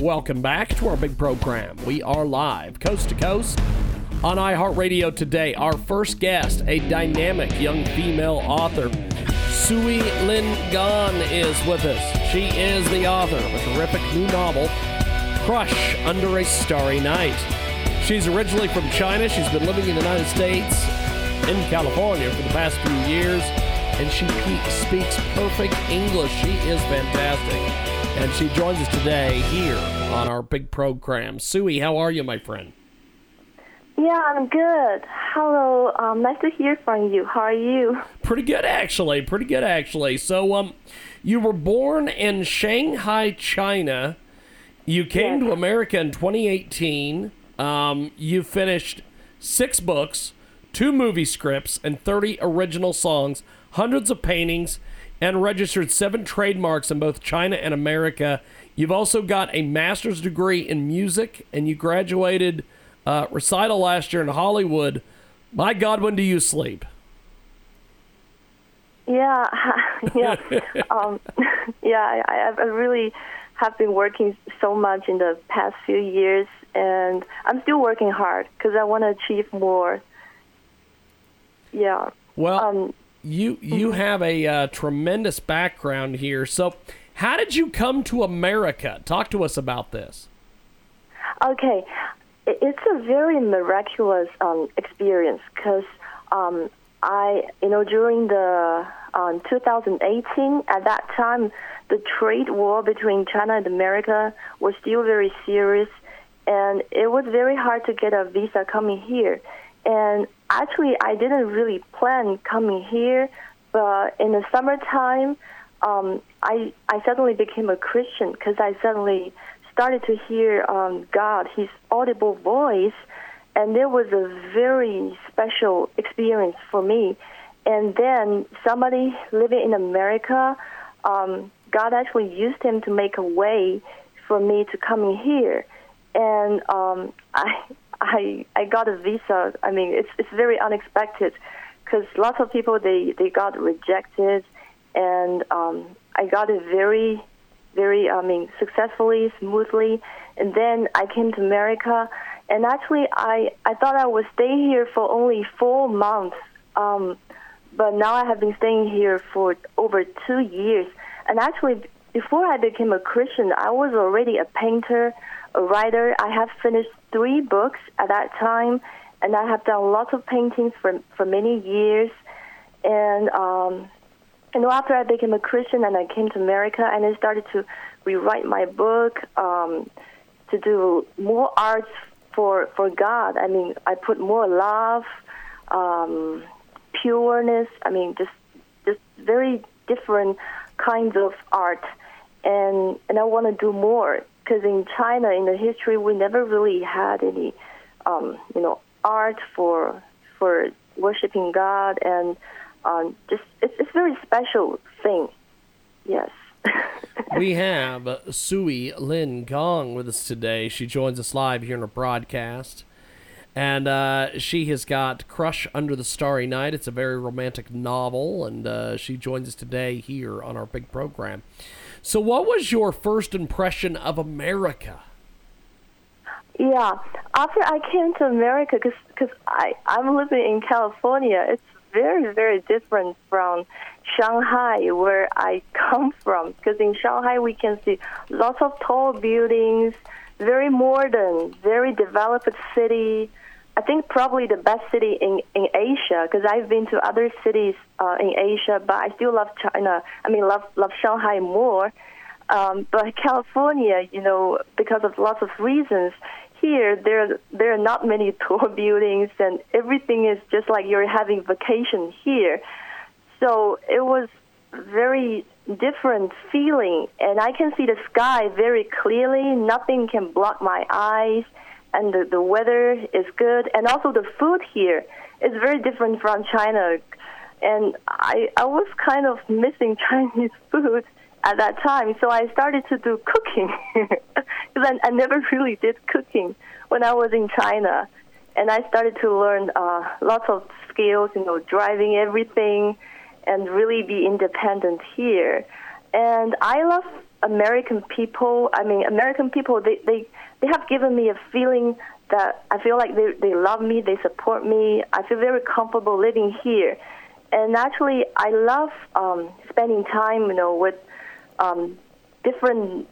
Welcome back to our big program. We are live, coast to coast, on iHeartRadio today. Our first guest, a dynamic young female author, Sui Lin Gan, is with us. She is the author of a terrific new novel, Crush Under a Starry Night. She's originally from China. She's been living in the United States, in California, for the past few years, and she speaks perfect English. She is fantastic. And she joins us today here on our big program. Sui, how are you, my friend? Yeah, I'm good. Hello, um, nice to hear from you. How are you? Pretty good, actually. Pretty good, actually. So, um, you were born in Shanghai, China. You came Yes. to America in 2018. Um, you finished six books, two movie scripts, and 30 original songs, hundreds of paintings, and registered seven trademarks in both China and America. You've also got a master's degree in music, and you graduated uh, recital last year in Hollywood. My God, when do you sleep? Yeah, yeah, um, yeah. I, I really have been working so much in the past few years, and I'm still working hard because I want to achieve more. Yeah. Well, Um, you you have a uh, tremendous background here. So, how did you come to America? Talk to us about this. Okay, it's a very miraculous um, experience because um, I, you know, during the um, 2018, at that time, the trade war between China and America was still very serious, and it was very hard to get a visa coming here. And actually, I didn't really plan coming here, but in the summertime, um, I I suddenly became a Christian because I suddenly started to hear um, God, His audible voice, and there was a very special experience for me. And then somebody living in America, um, God actually used him to make a way for me to come in here, and um, I I I got a visa. I mean, it's it's very unexpected because lots of people they they got rejected, and um, I got it very very I mean successfully, smoothly, and then I came to America, and actually I I thought I would stay here for only four months. Um, but now I have been staying here for over two years. And actually, before I became a Christian, I was already a painter, a writer. I have finished three books at that time, and I have done lots of paintings for for many years. And um, you know, after I became a Christian and I came to America, and I started to rewrite my book, um, to do more arts for for God. I mean, I put more love, um, pureness. I mean, just just very different kinds of art, and and I want to do more because in China, in the history, we never really had any, um, you know, art for for worshiping God, and um, just it's it's a very special thing. Yes. we have Sui Lin Gong with us today. She joins us live here in a broadcast. And uh, she has got Crush Under the Starry Night. It's a very romantic novel, and uh, she joins us today here on our big program. So, what was your first impression of America? Yeah, after I came to America, because I'm living in California, it's very very different from Shanghai where I come from. Because in Shanghai we can see lots of tall buildings, very modern, very developed city. I think probably the best city in in Asia because I've been to other cities uh, in Asia, but I still love China. I mean, love love Shanghai more. Um, but California, you know, because of lots of reasons, here there there are not many tall buildings, and everything is just like you're having vacation here. So it was very different feeling, and I can see the sky very clearly. Nothing can block my eyes, and the, the weather is good, and also the food here is very different from China. And I I was kind of missing Chinese food at that time, so I started to do cooking because I, I never really did cooking when I was in China, and I started to learn uh, lots of skills, you know, driving everything, and really be independent here. And I love American people. I mean, American people they they they have given me a feeling that I feel like they they love me, they support me. I feel very comfortable living here. And actually, I love um, spending time, you know, with um, different,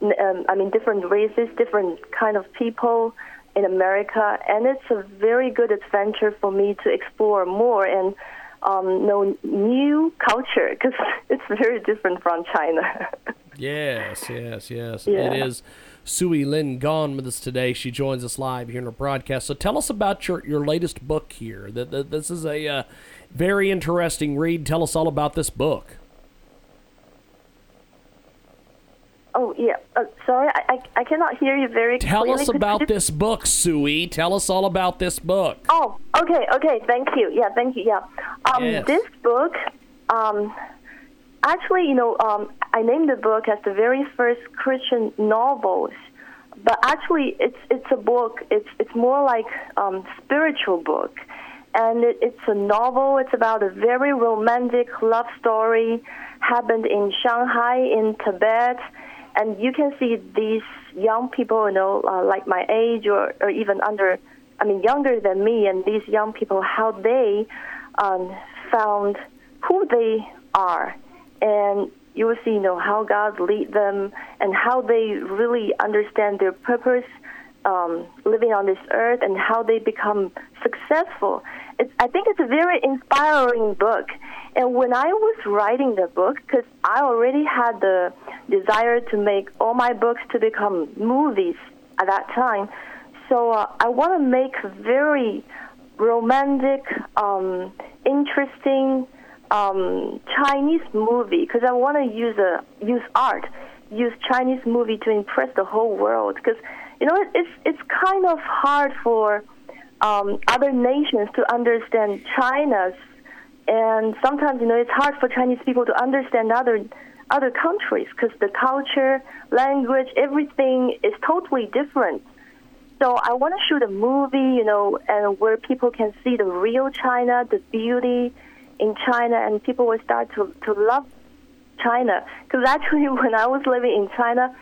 um, I mean, different races, different kind of people in America, and it's a very good adventure for me to explore more and um, know new culture because it's very different from China. yes, yes, yes. Yeah. It is. Sui Lin Gan with us today. She joins us live here in our broadcast. So tell us about your, your latest book here. That, that this is a uh, very interesting read. Tell us all about this book. oh yeah, uh, sorry, I, I I cannot hear you very clearly. Tell clearly. us you about this book, Sui. Tell us all about this book. Oh, okay, okay. Thank you. Yeah, thank you. Yeah. Um, Yes. This book, um, actually, you know, um, I named the book as the very first Christian novels, but actually, it's it's a book. It's it's more like um, spiritual book, and it, it's a novel. It's about a very romantic love story happened in Shanghai, in Tibet, and you can see these young people, you know, uh, like my age or or even under I mean, younger than me, and these young people, how they um, found who they are, and you will see, you know, how God lead them, and how they really understand their purpose, um, living on this earth, and how they become successful. It's, I think it's a very inspiring book. And when I was writing the book, because I already had the desire to make all my books to become movies at that time, so uh, I want to make very romantic, um, interesting um, Chinese movie because I want to use a use art, use Chinese movie to impress the whole world. Because you know it, it's it's kind of hard for um, other nations to understand China's, and sometimes you know it's hard for Chinese people to understand other other countries because the culture, language, everything is totally different. So I want to shoot a movie, you know, and where people can see the real China, the beauty in China, and people will start to to love China. Because actually, when I was living in China,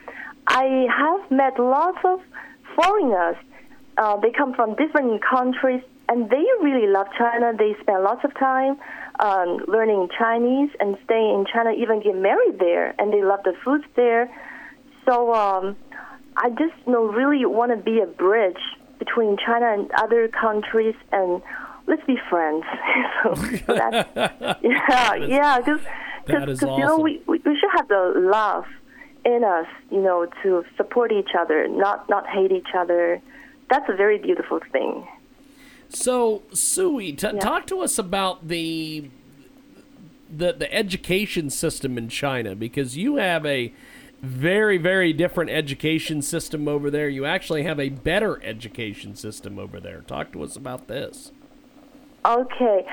I have met lots of foreigners. Uh, they come from different countries, and they really love China. They spend lots of time um, learning Chinese and staying in China, even get married there, and they love the foods there. So. Um, I just you know really want to be a bridge between China and other countries, and let's be friends. so, so that's yeah, yeah, because that is you know we, we should have the love in us, you know, to support each other, not not hate each other. That's a very beautiful thing. So, Sui, t- talk to us about the the the education system in China because you have a very very different education system over there. You actually have a better education system over there. Talk to us about this. Okay.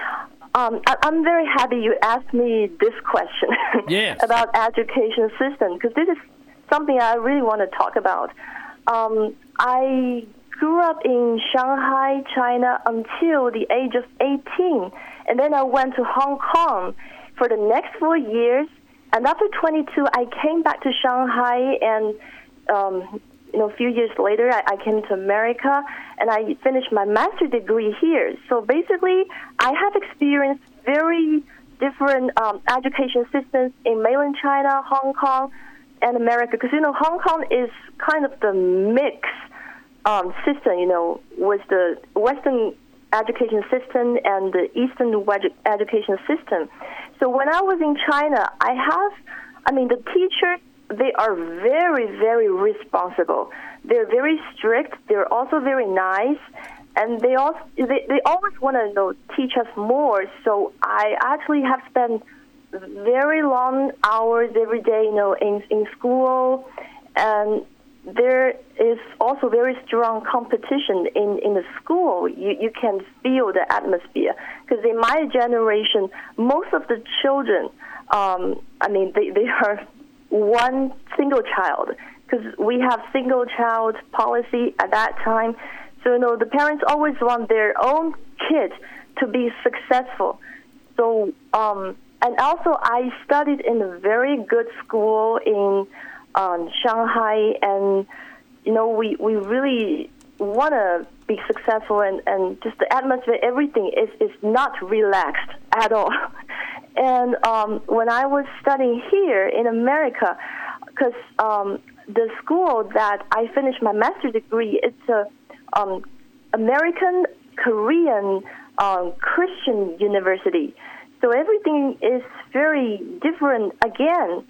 Um, I, I'm very happy you asked me this question Yes. about education system because this is something I really want to talk about. Um, I grew up in Shanghai, China until the age of 18, and then I went to Hong Kong for the next four years. And after 22, I came back to Shanghai and um, you know, a few years later, I, I came to America and I finished my master's degree here. So basically, I have experienced very different um, education systems in mainland China, Hong Kong, and America. Because you know, Hong Kong is kind of the mix um, system, you know, with the Western education system and the Eastern edu- education system. So when I was in China, I have, I mean, the teachers they are very, very responsible. They're very strict. They're also very nice, and they also they, they always want to know teach us more. So I actually have spent very long hours every day, you know, in in school, and there is also very strong competition in, in the school. You, you can feel the atmosphere. Because in my generation, most of the children, um, I mean, they, they are one single child. Because we have single child policy at that time. So, you know, the parents always want their own kid to be successful. So, um, and also I studied in a very good school in um, Shanghai, and you know, we we really want to be successful, and and just the atmosphere, everything is is not relaxed at all. and um, when I was studying here in America, because um, the school that I finished my master's degree, it's a um, American Korean um, Christian university. So everything is very different again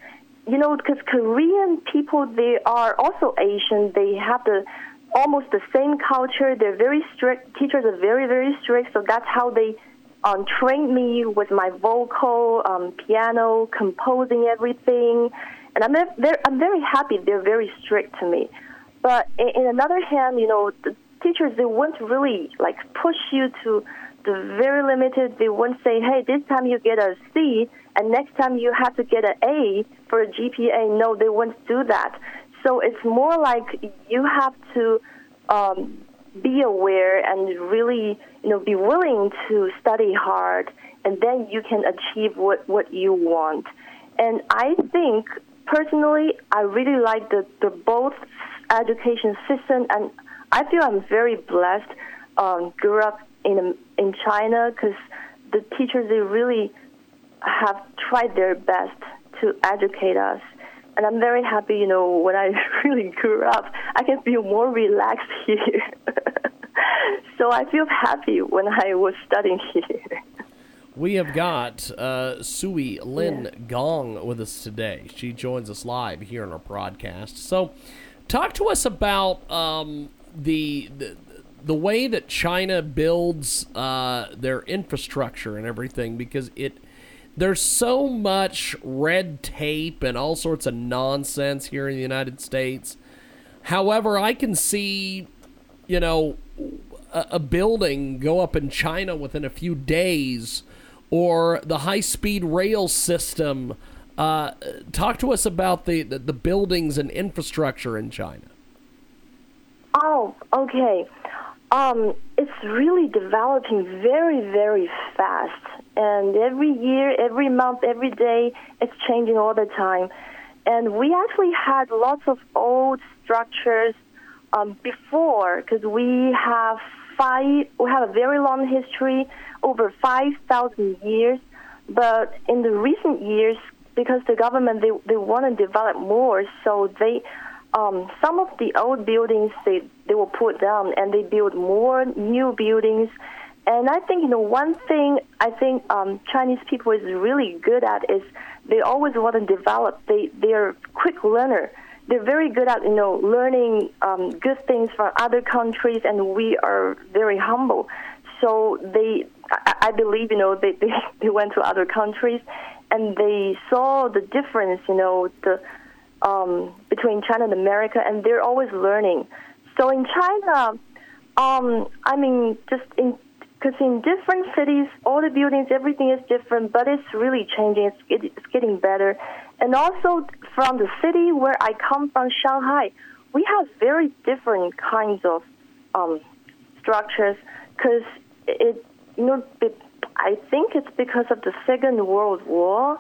you know, because Korean people, they are also Asian. They have the almost the same culture. They're very strict. Teachers are very, very strict. So that's how they um, trained me with my vocal, um, piano, composing everything. And I'm very, I'm very happy. They're very strict to me. But in, in another hand, you know, the teachers they won't really like push you to the very limited. They won't say, "Hey, this time you get a C and next time you have to get an A for a GPA. No, they won't do that. So it's more like you have to um, be aware and really, you know, be willing to study hard, and then you can achieve what what you want. And I think personally, I really like the the both education system, and I feel I'm very blessed. Um, grew up in in China because the teachers they really have tried their best to educate us. And I'm very happy, you know, when I really grew up, I can feel more relaxed here. so I feel happy when I was studying here. We have got uh, Sui Lin yeah. Gong with us today. She joins us live here in our broadcast. So, talk to us about um, the, the the way that China builds uh, their infrastructure and everything, because it there's so much red tape and all sorts of nonsense here in the United States. However, I can see, you know, a, a building go up in China within a few days, or the high-speed rail system. Uh, talk to us about the, the, the buildings and infrastructure in China. Oh, okay. Um, it's really developing very, very fast. And every year, every month, every day, it's changing all the time. And we actually had lots of old structures um, before because we have five, we have a very long history, over 5,000 years. But in the recent years, because the government they, they want to develop more, so they um, some of the old buildings they they will put down and they build more new buildings. And I think you know one thing I think um, Chinese people is really good at is they always want to develop. They they are quick learner. They're very good at you know learning um, good things from other countries, and we are very humble. So they, I, I believe you know they, they they went to other countries, and they saw the difference. You know the um, between China and America, and they're always learning. So in China, um, I mean, just in because in different cities, all the buildings, everything is different, but it's really changing. It's, it's getting better. And also from the city where I come from, Shanghai, we have very different kinds of um, structures because it, you know, it, I think it's because of the Second World War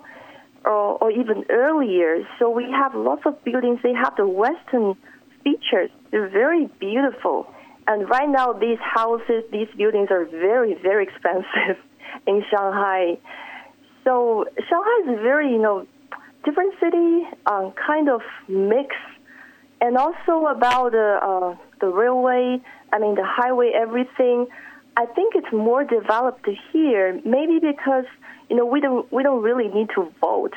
or, or even earlier. So we have lots of buildings. They have the Western features. They're very beautiful. And right now, these houses, these buildings are very, very expensive in Shanghai. So Shanghai is a very, you know, different city, um, kind of mix, and also about the uh, the railway. I mean, the highway, everything. I think it's more developed here. Maybe because you know, we don't we don't really need to vote.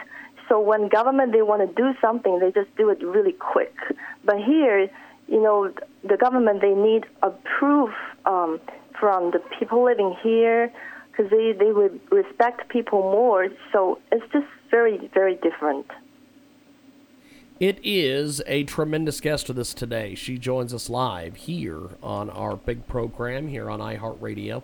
So when government they want to do something, they just do it really quick. But here, you know, the government they need approve um, from the people living here because they they would respect people more. So it's just very, very different. It is a tremendous guest with us today. She joins us live here on our big program here on iHeartRadio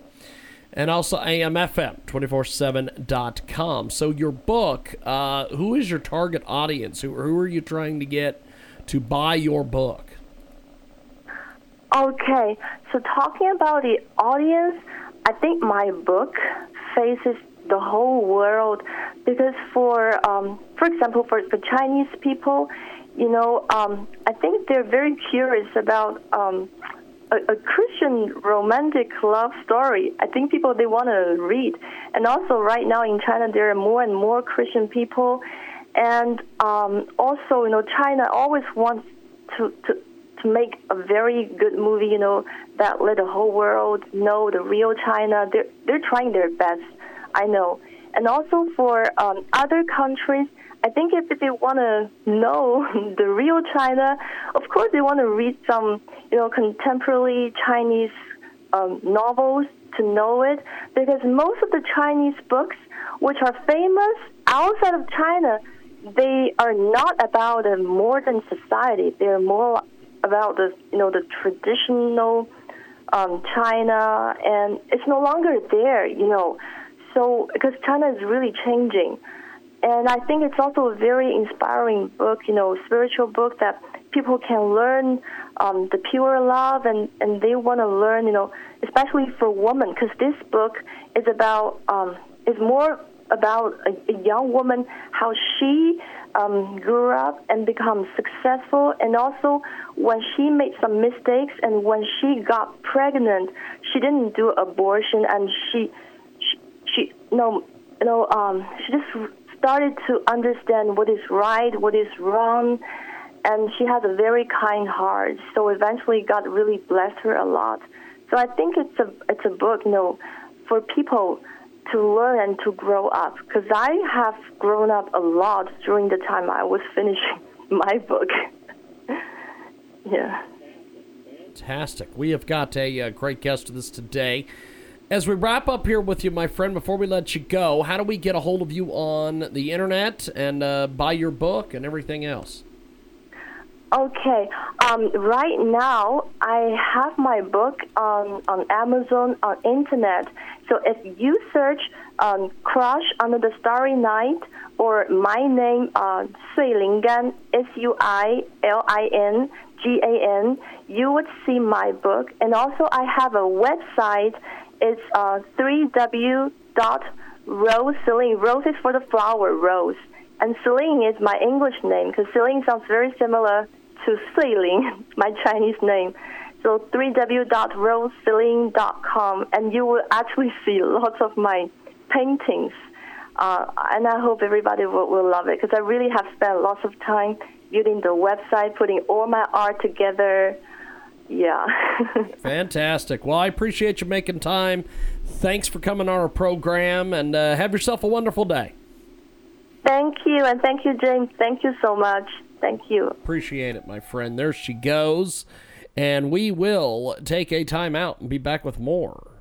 and also AMFM247.com. So, your book, uh, who is your target audience? Who, who are you trying to get to buy your book? Okay, so talking about the audience, I think my book faces the whole world because for um, for example for, for Chinese people, you know, um, I think they're very curious about um, a, a, Christian romantic love story. I think people they want to read, and also right now in China there are more and more Christian people, and um, also you know China always wants to, to to make a very good movie, you know, that let the whole world know the real China. They're they're trying their best, I know. And also for um, other countries, I think if they want to know the real China, of course they want to read some, you know, contemporary Chinese um, novels to know it, because most of the Chinese books, which are famous outside of China, they are not about a modern society. They're more about the you know the traditional um, China, and it's no longer there. You know, so because China is really changing, and I think it's also a very inspiring book. You know, spiritual book that people can learn um, the pure love, and and they want to learn. You know, especially for women, because this book is about um, is more about a, a young woman how she um, grew up and become successful, and also when she made some mistakes and when she got pregnant, she didn't do abortion, and she, she, she no, no, um, she just started to understand what is right, what is wrong, and she has a very kind heart. So eventually, God really blessed her a lot. So I think it's a it's a book, you know, for people to learn and to grow up because I have grown up a lot during the time I was finishing my book. yeah. Fantastic. We have got a, a uh, great guest with us today. As we wrap up here with you, my friend, before we let you go, how do we get a hold of you on the internet and uh, buy your book and everything else? Okay. Um, right now, I have my book on, on Amazon on internet. So if you search um, "Crush Under the Starry Night" or my name, uh, Lingan, S U I L I N G A N, you would see my book. And also, I have a website. It's uh, 3w dot Rose Celine. Rose is for the flower, Rose. And Celine is my English name because Sui Lin sounds very similar to Celine, my Chinese name. So www.roseling.com, and you will actually see lots of my paintings. Uh, and I hope everybody will, will love it because I really have spent lots of time building the website, putting all my art together. Yeah. Fantastic. Well, I appreciate you making time. Thanks for coming on our program, and uh, have yourself a wonderful day. Thank you, and thank you, James. Thank you so much. Thank you. Appreciate it, my friend. There she goes. And we will take a time out and be back with more.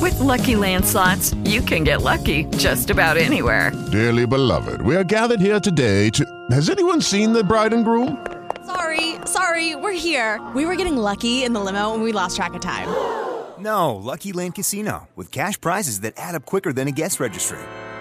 With lucky landslots, you can get lucky just about anywhere. Dearly beloved, we are gathered here today to. Has anyone seen the bride and groom? Sorry, sorry, we're here. We were getting lucky in the limo and we lost track of time. No, Lucky Land Casino, with cash prizes that add up quicker than a guest registry.